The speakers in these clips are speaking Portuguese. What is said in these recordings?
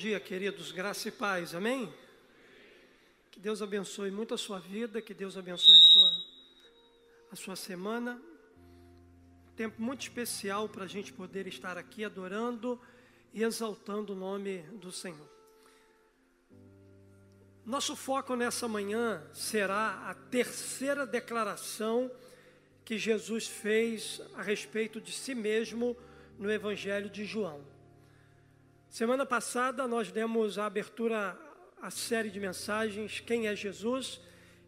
dia, queridos, graça e paz, amém? Que Deus abençoe muito a sua vida, que Deus abençoe a sua, a sua semana. Tempo muito especial para a gente poder estar aqui adorando e exaltando o nome do Senhor. Nosso foco nessa manhã será a terceira declaração que Jesus fez a respeito de si mesmo no Evangelho de João. Semana passada nós demos a abertura à série de mensagens Quem é Jesus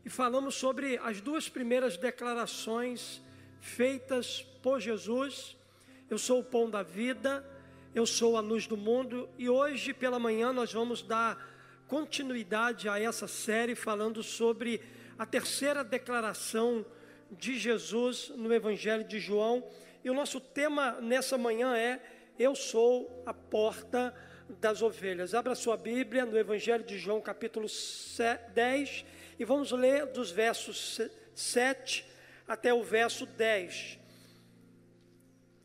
e falamos sobre as duas primeiras declarações feitas por Jesus. Eu sou o pão da vida, eu sou a luz do mundo e hoje pela manhã nós vamos dar continuidade a essa série falando sobre a terceira declaração de Jesus no Evangelho de João. E o nosso tema nessa manhã é eu sou a porta das ovelhas. Abra sua Bíblia no Evangelho de João, capítulo 10, e vamos ler dos versos 7 até o verso 10.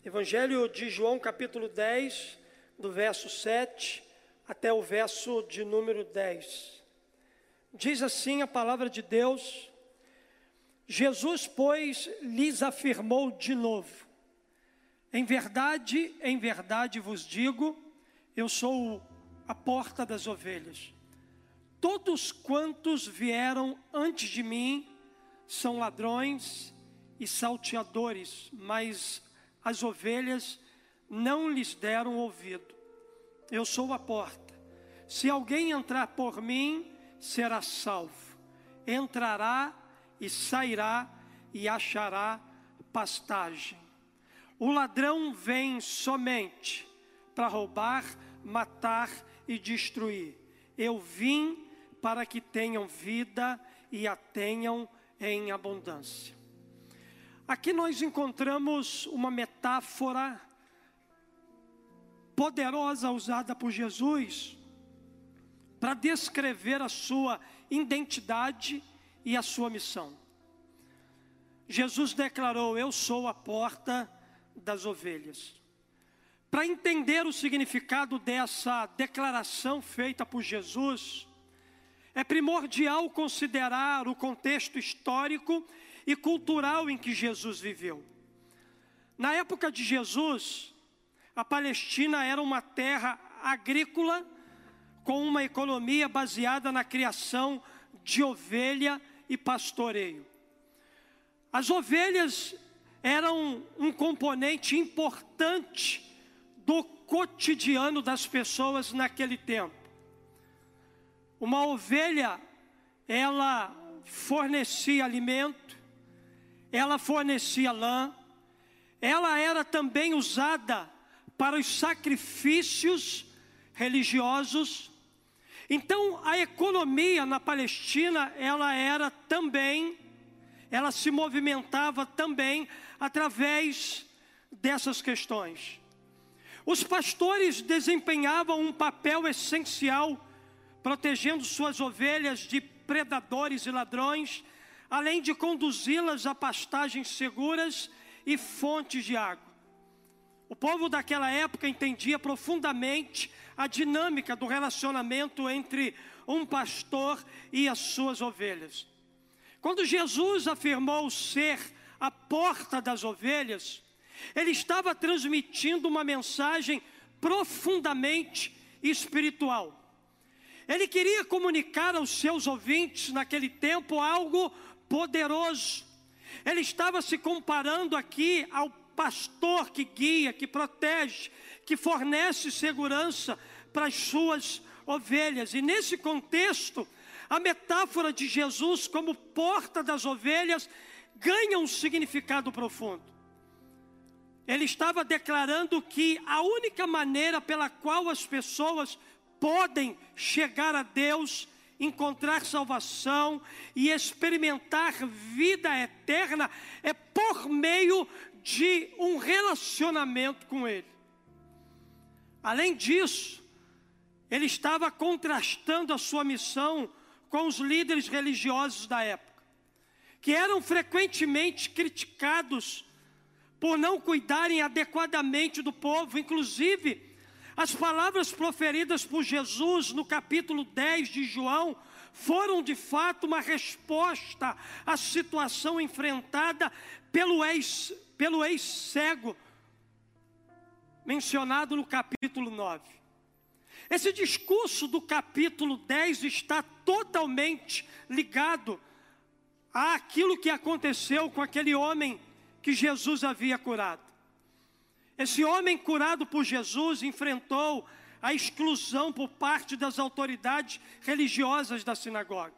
Evangelho de João, capítulo 10, do verso 7 até o verso de número 10. Diz assim a palavra de Deus: Jesus, pois, lhes afirmou de novo: em verdade, em verdade vos digo, eu sou a porta das ovelhas. Todos quantos vieram antes de mim são ladrões e salteadores, mas as ovelhas não lhes deram ouvido. Eu sou a porta. Se alguém entrar por mim, será salvo. Entrará e sairá e achará pastagem. O ladrão vem somente para roubar, matar e destruir. Eu vim para que tenham vida e a tenham em abundância. Aqui nós encontramos uma metáfora poderosa usada por Jesus para descrever a sua identidade e a sua missão. Jesus declarou: Eu sou a porta das ovelhas. Para entender o significado dessa declaração feita por Jesus, é primordial considerar o contexto histórico e cultural em que Jesus viveu. Na época de Jesus, a Palestina era uma terra agrícola com uma economia baseada na criação de ovelha e pastoreio. As ovelhas eram um componente importante do cotidiano das pessoas naquele tempo. Uma ovelha, ela fornecia alimento, ela fornecia lã, ela era também usada para os sacrifícios religiosos. Então, a economia na Palestina, ela era também, ela se movimentava também através dessas questões. Os pastores desempenhavam um papel essencial, protegendo suas ovelhas de predadores e ladrões, além de conduzi-las a pastagens seguras e fontes de água. O povo daquela época entendia profundamente a dinâmica do relacionamento entre um pastor e as suas ovelhas. Quando Jesus afirmou ser a porta das ovelhas, ele estava transmitindo uma mensagem profundamente espiritual. Ele queria comunicar aos seus ouvintes naquele tempo algo poderoso. Ele estava se comparando aqui ao pastor que guia, que protege, que fornece segurança para as suas ovelhas. E nesse contexto, a metáfora de Jesus como porta das ovelhas ganha um significado profundo. Ele estava declarando que a única maneira pela qual as pessoas podem chegar a Deus, encontrar salvação e experimentar vida eterna é por meio de um relacionamento com Ele. Além disso, ele estava contrastando a sua missão com os líderes religiosos da época que eram frequentemente criticados por não cuidarem adequadamente do povo, inclusive As palavras proferidas por Jesus no capítulo 10 de João foram de fato uma resposta à situação enfrentada pelo ex, pelo ex-cego, mencionado no capítulo 9. Esse discurso do capítulo 10 está totalmente ligado àquilo que aconteceu com aquele homem que Jesus havia curado. Esse homem curado por Jesus enfrentou a exclusão por parte das autoridades religiosas da sinagoga.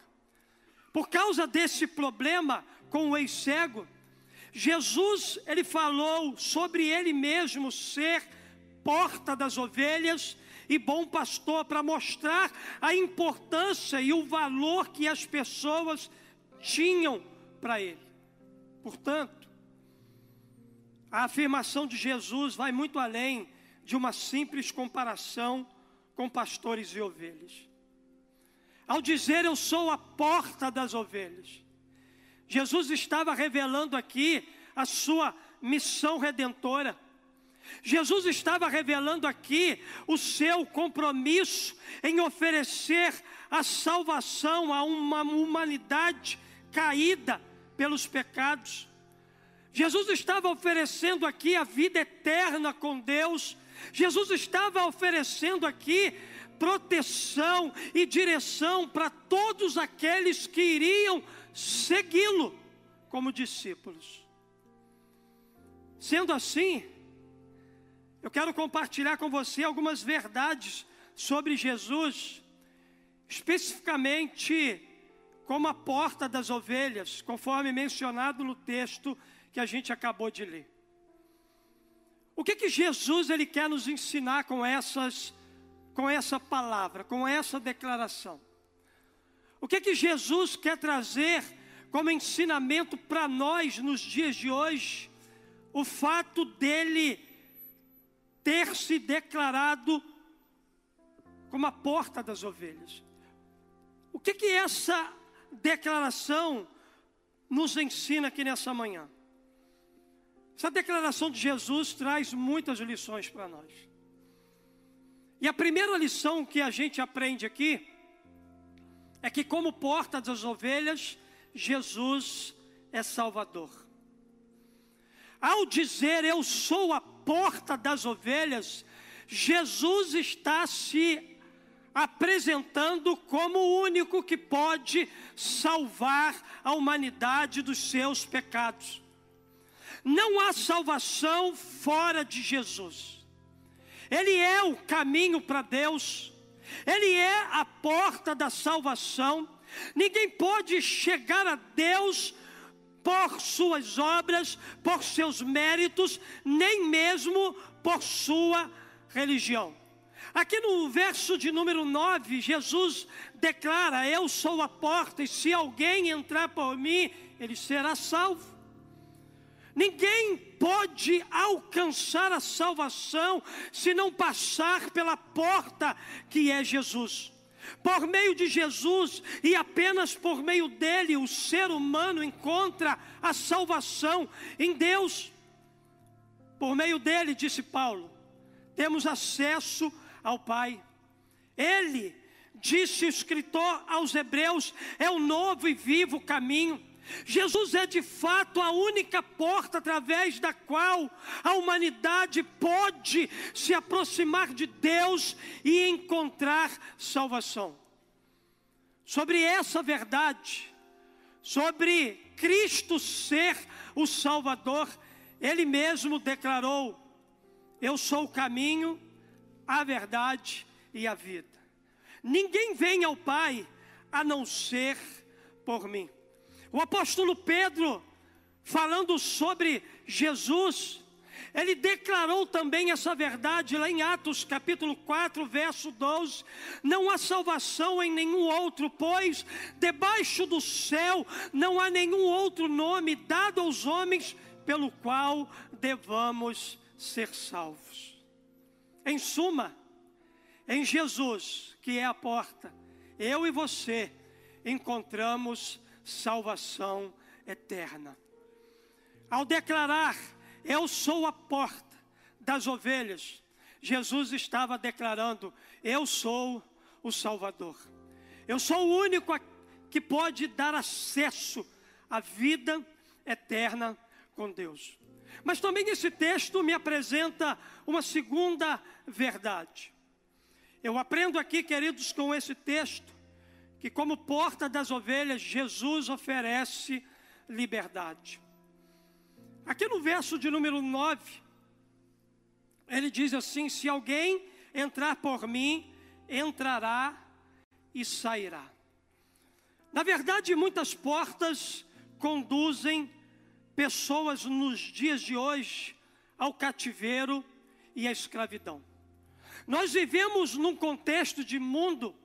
Por causa desse problema com o ex-cego, Jesus ele falou sobre ele mesmo ser porta das ovelhas e bom pastor para mostrar a importância e o valor que as pessoas tinham para ele. Portanto, a afirmação de Jesus vai muito além de uma simples comparação com pastores e ovelhas. Ao dizer eu sou a porta das ovelhas, Jesus estava revelando aqui a sua missão redentora. Jesus estava revelando aqui o seu compromisso em oferecer a salvação a uma humanidade caída pelos pecados. Jesus estava oferecendo aqui a vida eterna com Deus. Jesus estava oferecendo aqui proteção e direção para todos aqueles que iriam segui-lo como discípulos. Sendo assim, eu quero compartilhar com você algumas verdades sobre Jesus, especificamente como a porta das ovelhas, conforme mencionado no texto que a gente acabou de ler. O que que Jesus ele quer nos ensinar com essas com essa palavra, com essa declaração? O que que Jesus quer trazer como ensinamento para nós nos dias de hoje? O fato dele ter se declarado como a porta das ovelhas. O que que essa declaração nos ensina aqui nessa manhã? Essa declaração de Jesus traz muitas lições para nós. E a primeira lição que a gente aprende aqui é que, como porta das ovelhas, Jesus é Salvador. Ao dizer eu sou a porta das ovelhas, Jesus está se apresentando como o único que pode salvar a humanidade dos seus pecados. Não há salvação fora de Jesus. Ele é o caminho para Deus. Ele é a porta da salvação. Ninguém pode chegar a Deus por suas obras, por seus méritos, nem mesmo por sua religião. Aqui no verso de número 9, Jesus declara: Eu sou a porta, e se alguém entrar por mim, ele será salvo. Ninguém pode alcançar a salvação se não passar pela porta que é Jesus. Por meio de Jesus e apenas por meio dele, o ser humano encontra a salvação em Deus. Por meio dele, disse Paulo, temos acesso ao Pai. Ele, disse o escritor aos Hebreus, é o novo e vivo caminho. Jesus é de fato a única porta através da qual a humanidade pode se aproximar de Deus e encontrar salvação. Sobre essa verdade, sobre Cristo ser o Salvador, Ele mesmo declarou: Eu sou o caminho, a verdade e a vida. Ninguém vem ao Pai a não ser por mim. O apóstolo Pedro, falando sobre Jesus, ele declarou também essa verdade lá em Atos capítulo 4, verso 12: Não há salvação em nenhum outro, pois debaixo do céu não há nenhum outro nome dado aos homens pelo qual devamos ser salvos. Em suma, em Jesus, que é a porta, eu e você encontramos salvação eterna. Ao declarar, Eu sou a porta das ovelhas, Jesus estava declarando: Eu sou o Salvador. Eu sou o único que pode dar acesso à vida eterna com Deus. Mas também esse texto me apresenta uma segunda verdade. Eu aprendo aqui, queridos, com esse texto, que como porta das ovelhas, Jesus oferece liberdade. Aqui no verso de número 9, ele diz assim: Se alguém entrar por mim, entrará e sairá. Na verdade, muitas portas conduzem pessoas nos dias de hoje ao cativeiro e à escravidão. Nós vivemos num contexto de mundo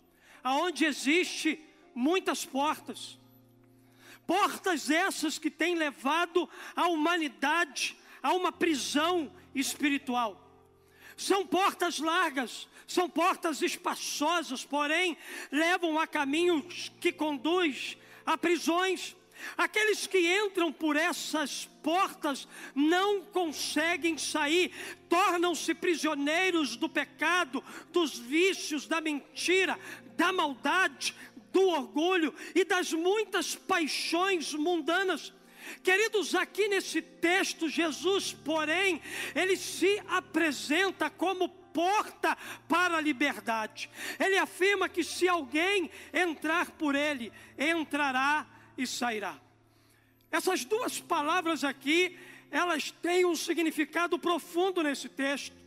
onde existe muitas portas. Portas essas que têm levado a humanidade a uma prisão espiritual. São portas largas, são portas espaçosas, porém levam a caminhos que conduz a prisões. Aqueles que entram por essas portas não conseguem sair, tornam-se prisioneiros do pecado, dos vícios, da mentira, da maldade, do orgulho e das muitas paixões mundanas. Queridos, aqui nesse texto, Jesus, porém, ele se apresenta como porta para a liberdade. Ele afirma que se alguém entrar por ele, entrará e sairá. Essas duas palavras aqui, elas têm um significado profundo nesse texto.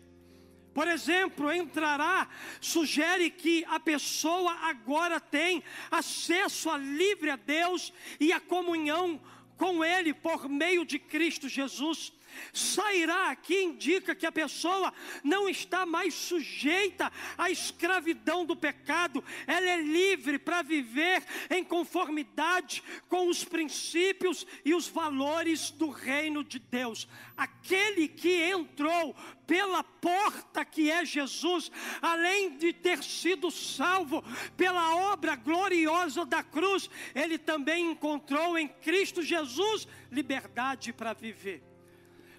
Por exemplo, entrará sugere que a pessoa agora tem acesso a livre a Deus e a comunhão com Ele por meio de Cristo Jesus. Sairá aqui indica que a pessoa não está mais sujeita à escravidão do pecado, ela é livre para viver em conformidade com os princípios e os valores do reino de Deus. Aquele que entrou pela porta que é Jesus, além de ter sido salvo pela obra gloriosa da cruz, ele também encontrou em Cristo Jesus liberdade para viver.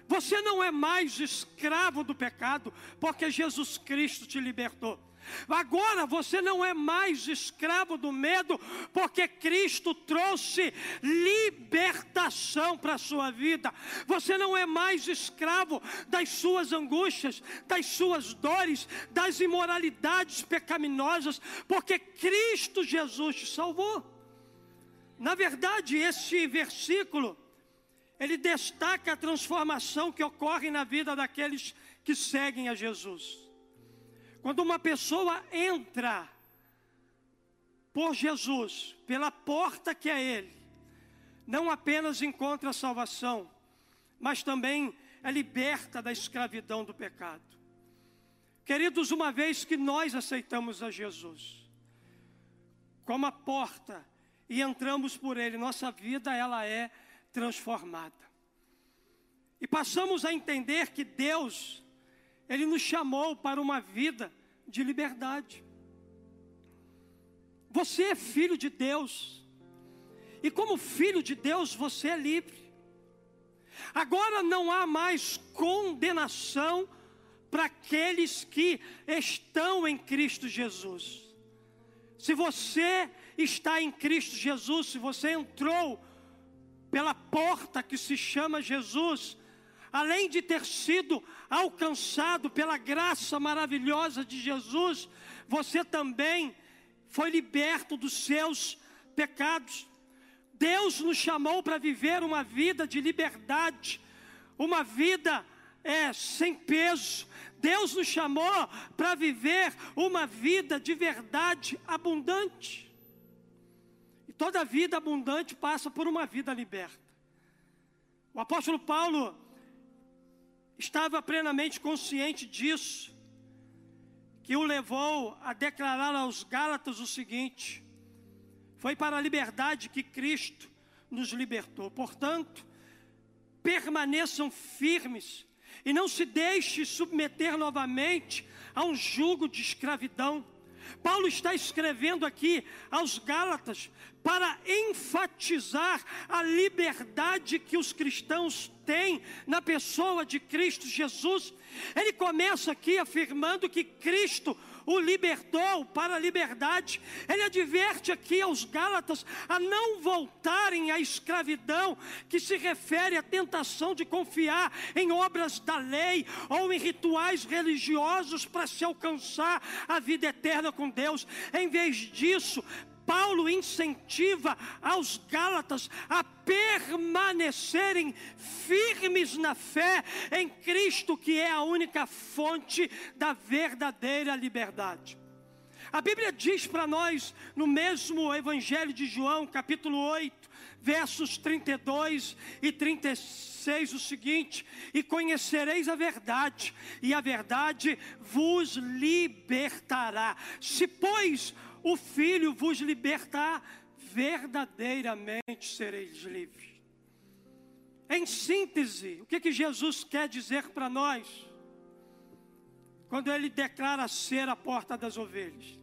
Você não é mais escravo do pecado, porque Jesus Cristo te libertou. Agora você não é mais escravo do medo, porque Cristo trouxe libertação para a sua vida. Você não é mais escravo das suas angústias, das suas dores, das imoralidades pecaminosas, porque Cristo Jesus te salvou. Na verdade, esse versículo ele destaca a transformação que ocorre na vida daqueles que seguem a Jesus. Quando uma pessoa entra por Jesus, pela porta que é Ele, não apenas encontra salvação, mas também é liberta da escravidão do pecado. Queridos, uma vez que nós aceitamos a Jesus como a porta e entramos por Ele, nossa vida ela é transformada. E passamos a entender que Deus, Ele nos chamou para uma vida de liberdade. Você é filho de Deus, e como filho de Deus, você é livre. Agora não há mais condenação para aqueles que estão em Cristo Jesus. Se você está em Cristo Jesus, se você entrou pela porta que se chama Jesus, além de ter sido alcançado pela graça maravilhosa de Jesus, você também foi liberto dos seus pecados. Deus nos chamou para viver uma vida de liberdade, uma vida é, sem peso. Deus nos chamou para viver uma vida de verdade abundante. Toda vida abundante passa por uma vida liberta. O apóstolo Paulo estava plenamente consciente disso, que o levou a declarar aos Gálatas o seguinte: foi para a liberdade que Cristo nos libertou. Portanto, permaneçam firmes e não se deixe submeter novamente a um jugo de escravidão Paulo está escrevendo aqui aos Gálatas para enfatizar a liberdade que os cristãos têm na pessoa de Cristo Jesus. Ele começa aqui afirmando que Cristo o libertou para a liberdade. Ele adverte aqui aos Gálatas a não voltarem à escravidão, que se refere à tentação de confiar em obras da lei ou em rituais religiosos para se alcançar a vida eterna com Deus. Em vez disso, Paulo incentiva aos Gálatas a permanecerem firmes na fé em Cristo, que é a única fonte da verdadeira liberdade. A Bíblia diz para nós, no mesmo Evangelho de João, capítulo 8, versos 32 e 36, o seguinte: E conhecereis a verdade, e a verdade vos libertará. Se, pois, o Filho vos libertar, verdadeiramente sereis livres. Em síntese, o que, que Jesus quer dizer para nós? Quando ele declara ser a porta das ovelhas.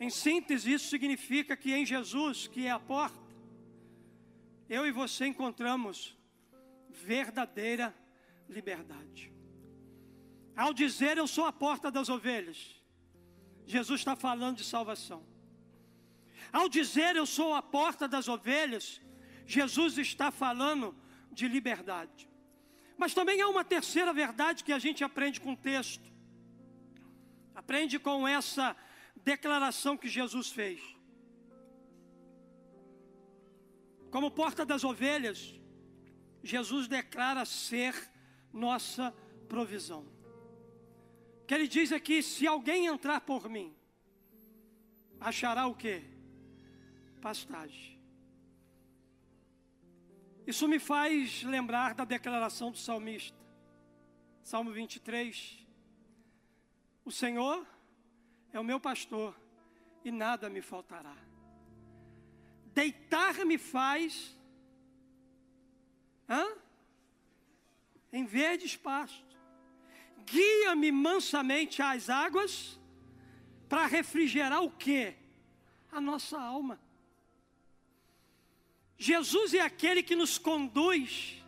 Em síntese, isso significa que em Jesus, que é a porta, eu e você encontramos verdadeira liberdade. Ao dizer eu sou a porta das ovelhas, Jesus está falando de salvação. Ao dizer eu sou a porta das ovelhas, Jesus está falando de liberdade. Mas também há uma terceira verdade que a gente aprende com o texto. Aprende com essa declaração que Jesus fez. Como porta das ovelhas, Jesus declara ser nossa provisão. Que ele diz aqui: se alguém entrar por mim, achará o que? Pastagem. Isso me faz lembrar da declaração do salmista, Salmo 23. O Senhor é o meu pastor e nada me faltará. Deitar-me faz hã? em verdes pastos guia-me mansamente às águas, para refrigerar o que? A nossa alma. Jesus é aquele que nos conduz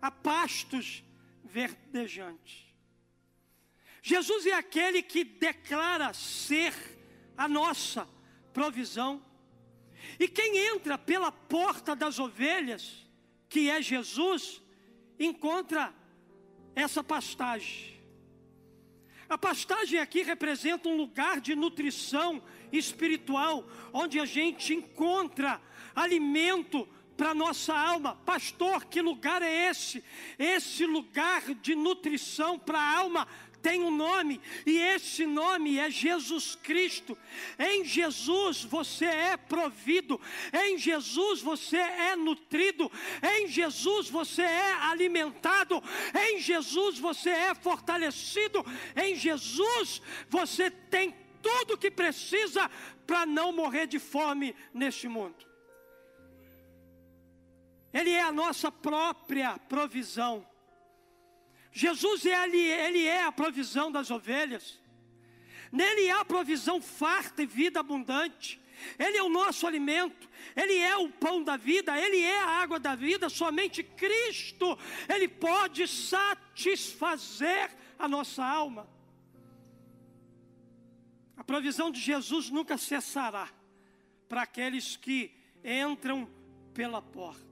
a pastos verdejantes. Jesus é aquele que declara ser a nossa provisão. E quem entra pela porta das ovelhas, que é Jesus, encontra essa pastagem. A pastagem aqui representa um lugar de nutrição espiritual, onde a gente encontra alimento para nossa alma. Pastor, que lugar é esse? Esse lugar de nutrição para a alma tem um nome, e esse nome é Jesus Cristo. Em Jesus você é provido, em Jesus você é nutrido, em Jesus você é alimentado, em Jesus você é fortalecido, em Jesus você tem tudo que precisa para não morrer de fome neste mundo. Ele é a nossa própria provisão. Jesus ele, ele é a provisão das ovelhas. Nele há provisão farta e vida abundante. Ele é o nosso alimento, Ele é o pão da vida, Ele é a água da vida. Somente Cristo, Ele pode satisfazer a nossa alma. A provisão de Jesus nunca cessará para aqueles que entram pela porta.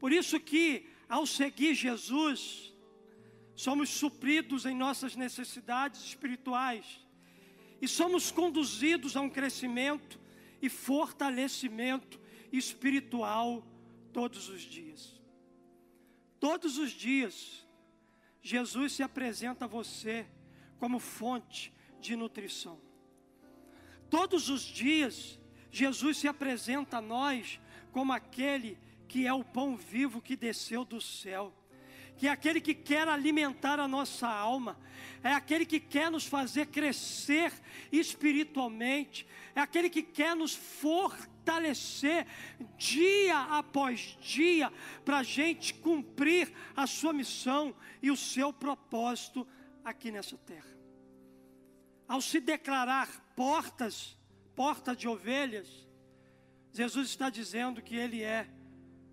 Por isso que, ao seguir Jesus, somos supridos em nossas necessidades espirituais e somos conduzidos a um crescimento e fortalecimento espiritual todos os dias. Todos os dias, Jesus se apresenta a você como fonte de nutrição. Todos os dias, Jesus se apresenta a nós como aquele que é o pão vivo que desceu do céu que é aquele que quer alimentar a nossa alma, é aquele que quer nos fazer crescer espiritualmente, é aquele que quer nos fortalecer dia após dia, para a gente cumprir a sua missão e o seu propósito aqui nessa terra. ao se declarar portas, porta de ovelhas, Jesus está dizendo que Ele é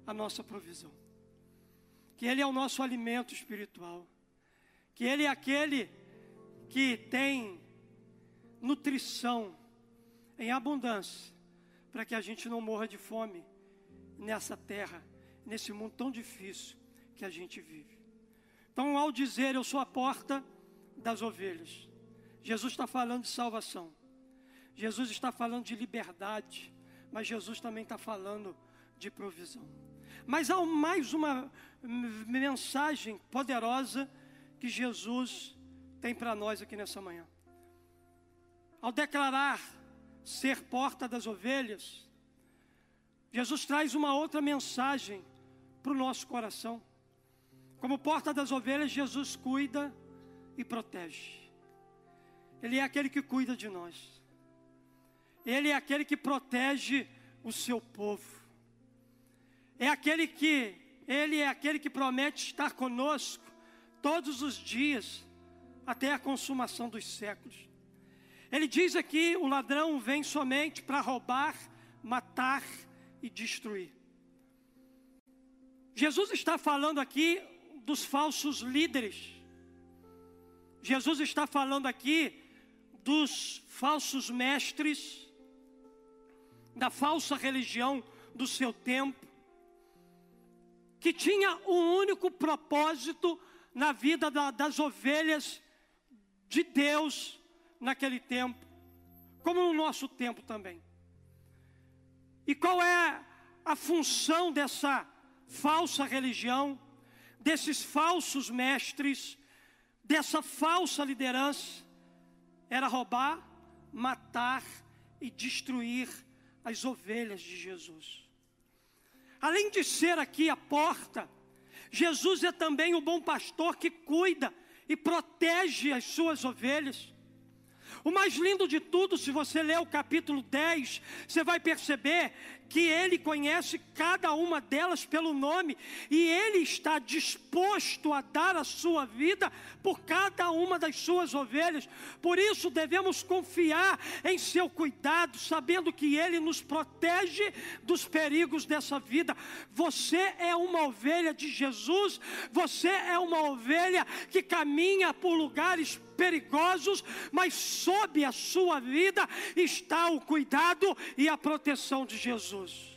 a nossa provisão, que Ele é o nosso alimento espiritual, que Ele é aquele que tem nutrição em abundância, para que a gente não morra de fome nessa terra, nesse mundo tão difícil que a gente vive. Então, ao dizer eu sou a porta das ovelhas, Jesus está falando de salvação, Jesus está falando de liberdade, mas Jesus também está falando de provisão. Mas há mais uma mensagem poderosa que Jesus tem para nós aqui nessa manhã. Ao declarar ser porta das ovelhas, Jesus traz uma outra mensagem para o nosso coração. Como porta das ovelhas, Jesus cuida e protege. Ele é aquele que cuida de nós. Ele é aquele que protege o seu povo. É aquele que, ele é aquele que promete estar conosco todos os dias até a consumação dos séculos. Ele diz aqui: o ladrão vem somente para roubar, matar e destruir. Jesus está falando aqui dos falsos líderes. Jesus está falando aqui dos falsos mestres, da falsa religião do seu tempo, que tinha um único propósito na vida da, das ovelhas de Deus naquele tempo, como no nosso tempo também. E qual é a função dessa falsa religião, desses falsos mestres, dessa falsa liderança? Era roubar, matar e destruir as ovelhas de Jesus. Além de ser aqui a porta, Jesus é também o bom pastor que cuida e protege as suas ovelhas. O mais lindo de tudo, se você ler o capítulo 10, você vai perceber que Ele conhece cada uma delas pelo nome e Ele está disposto a dar a sua vida por cada uma das suas ovelhas. Por isso devemos confiar em Seu cuidado, sabendo que Ele nos protege dos perigos dessa vida. Você é uma ovelha de Jesus, você é uma ovelha que caminha por lugares perigosos, mas sob a sua vida está o cuidado e a proteção de Jesus.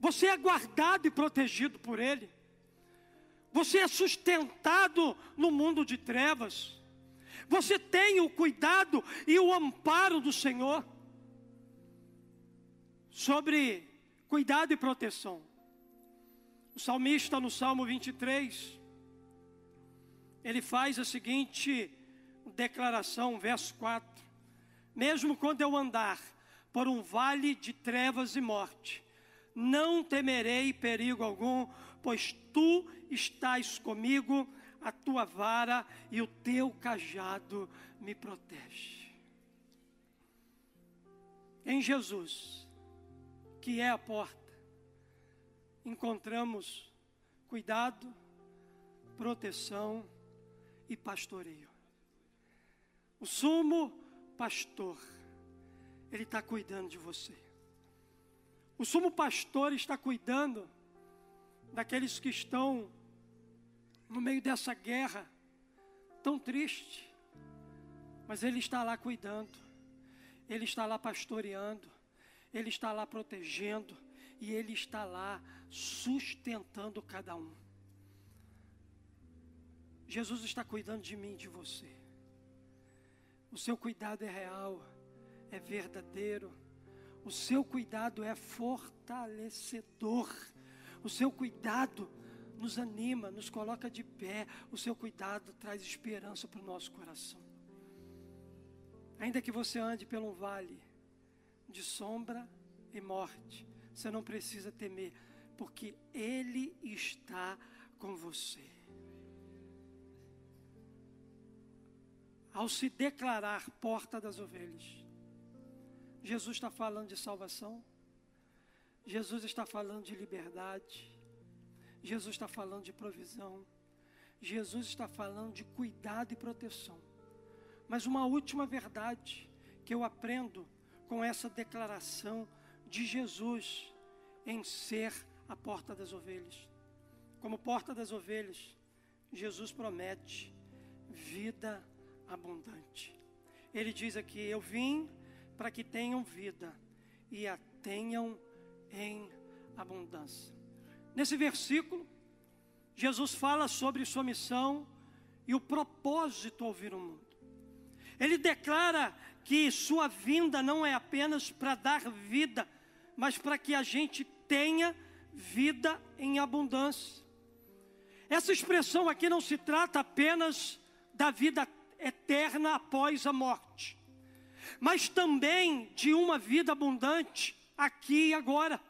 Você é guardado e protegido por Ele. Você é sustentado no mundo de trevas. Você tem o cuidado e o amparo do Senhor sobre cuidado e proteção. O salmista no Salmo 23, ele faz a seguinte declaração, verso 4: Mesmo quando eu andar por um vale de trevas e morte, não temerei perigo algum, pois tu estás comigo, a tua vara e o teu cajado me protege. Em Jesus, que é a porta, encontramos cuidado, proteção e pastoreio. O sumo pastor, ele está cuidando de você. O sumo pastor está cuidando daqueles que estão no meio dessa guerra tão triste, mas ele está lá cuidando, ele está lá pastoreando, ele está lá protegendo e ele está lá sustentando cada um. Jesus está cuidando de mim e de você. O seu cuidado é real, é verdadeiro. O seu cuidado é fortalecedor. O seu cuidado nos anima, nos coloca de pé. O seu cuidado traz esperança para o nosso coração. Ainda que você ande pelo vale de sombra e morte, você não precisa temer, porque Ele está com você. Ao se declarar porta das ovelhas. Jesus está falando de salvação, Jesus está falando de liberdade, Jesus está falando de provisão, Jesus está falando de cuidado e proteção. Mas uma última verdade que eu aprendo com essa declaração de Jesus em ser a porta das ovelhas. Como porta das ovelhas, Jesus promete vida abundante. Ele diz aqui: Eu vim para que tenham vida e a tenham em abundância. Nesse versículo, Jesus fala sobre sua missão e o propósito ao vir o mundo. Ele declara que sua vinda não é apenas para dar vida, mas para que a gente tenha vida em abundância. Essa expressão aqui não se trata apenas da vida eterna após a morte, mas também de uma vida abundante aqui e agora.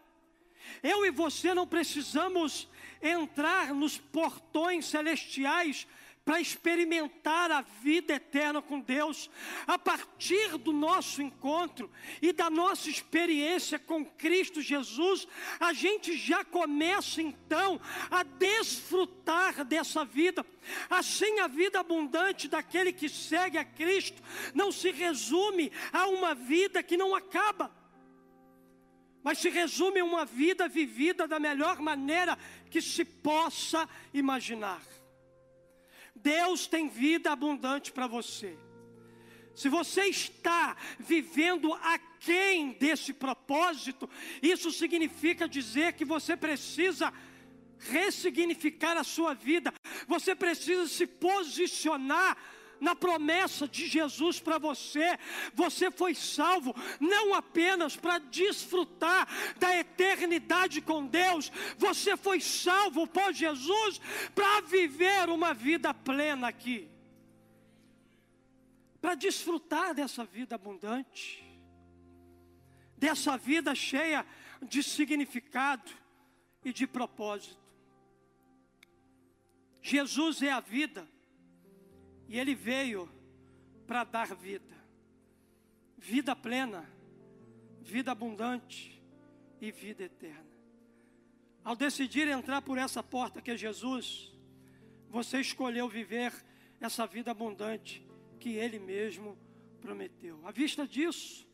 Eu e você não precisamos entrar nos portões celestiais para experimentar a vida eterna com Deus, a partir do nosso encontro e da nossa experiência com Cristo Jesus, a gente já começa então a desfrutar dessa vida. Assim, a vida abundante daquele que segue a Cristo não se resume a uma vida que não acaba, mas se resume a uma vida vivida da melhor maneira que se possa imaginar. Deus tem vida abundante para você. Se você está vivendo aquém desse propósito, isso significa dizer que você precisa ressignificar a sua vida, você precisa se posicionar na promessa de Jesus para você. Você foi salvo não apenas para desfrutar da eternidade com Deus, você foi salvo por Jesus para viver uma vida plena aqui. Para desfrutar dessa vida abundante, dessa vida cheia de significado e de propósito. Jesus é a vida. E ele veio para dar vida, vida plena, vida abundante e vida eterna. Ao decidir entrar por essa porta que é Jesus, você escolheu viver essa vida abundante que Ele mesmo prometeu. À vista disso,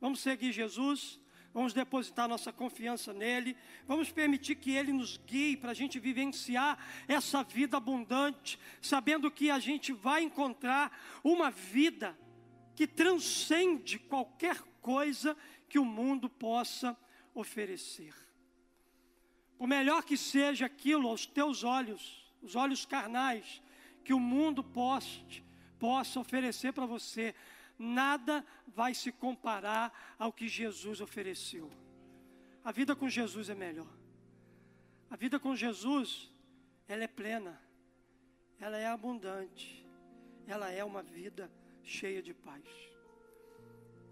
vamos seguir Jesus vamos depositar nossa confiança nele, vamos permitir que ele nos guie para a gente vivenciar essa vida abundante, sabendo que a gente vai encontrar uma vida que transcende qualquer coisa que o mundo possa oferecer. Por melhor que seja aquilo aos teus olhos, os olhos carnais, que o mundo possa, possa oferecer para você, nada vai se comparar ao que Jesus ofereceu. A vida com Jesus é melhor. A vida com Jesus, ela é plena, ela é abundante, ela é uma vida cheia de paz.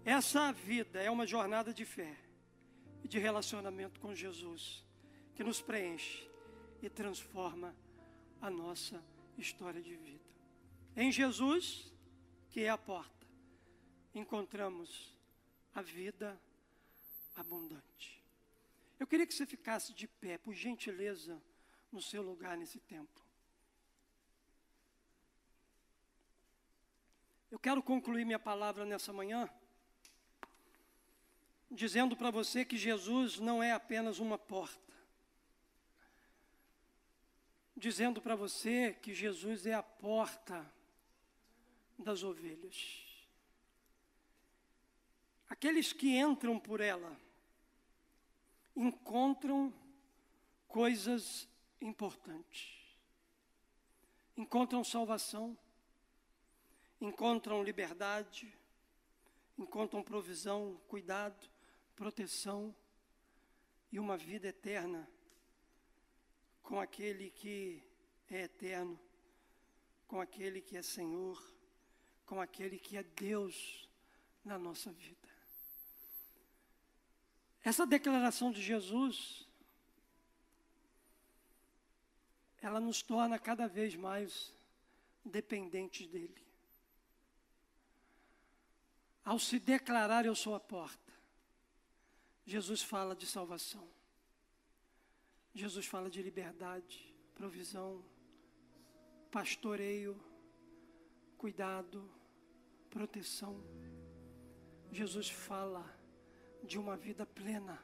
Essa vida é uma jornada de fé e de relacionamento com Jesus que nos preenche e transforma a nossa história de vida. Em Jesus, que é a porta encontramos a vida abundante. Eu queria que você ficasse de pé, por gentileza, no seu lugar nesse tempo. Eu quero concluir minha palavra nessa manhã dizendo para você que Jesus não é apenas uma porta. Dizendo para você que Jesus é a porta das ovelhas. Aqueles que entram por ela encontram coisas importantes. Encontram salvação, encontram liberdade, encontram provisão, cuidado, proteção e uma vida eterna com aquele que é eterno, com aquele que é Senhor, com aquele que é Deus na nossa vida. Essa declaração de Jesus, ela nos torna cada vez mais dependentes dEle. Ao se declarar, eu sou a porta, Jesus fala de salvação, Jesus fala de liberdade, provisão, pastoreio, cuidado, proteção. Jesus fala de uma vida plena,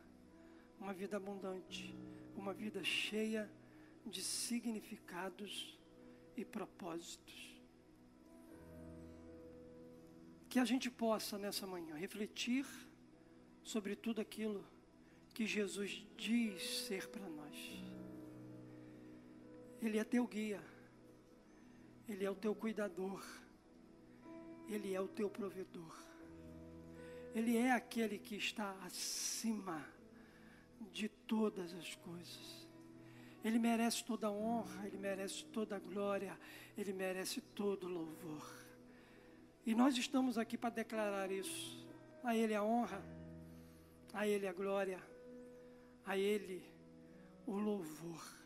uma vida abundante, uma vida cheia de significados e propósitos. Que a gente possa nessa manhã refletir sobre tudo aquilo que Jesus diz ser para nós. Ele é teu guia, Ele é o teu cuidador, Ele é o teu provedor, Ele é aquele que está acima de todas as coisas. Ele merece toda honra, Ele merece toda glória, Ele merece todo louvor. E nós estamos aqui para declarar isso. A Ele a honra, a Ele a glória, a Ele o louvor.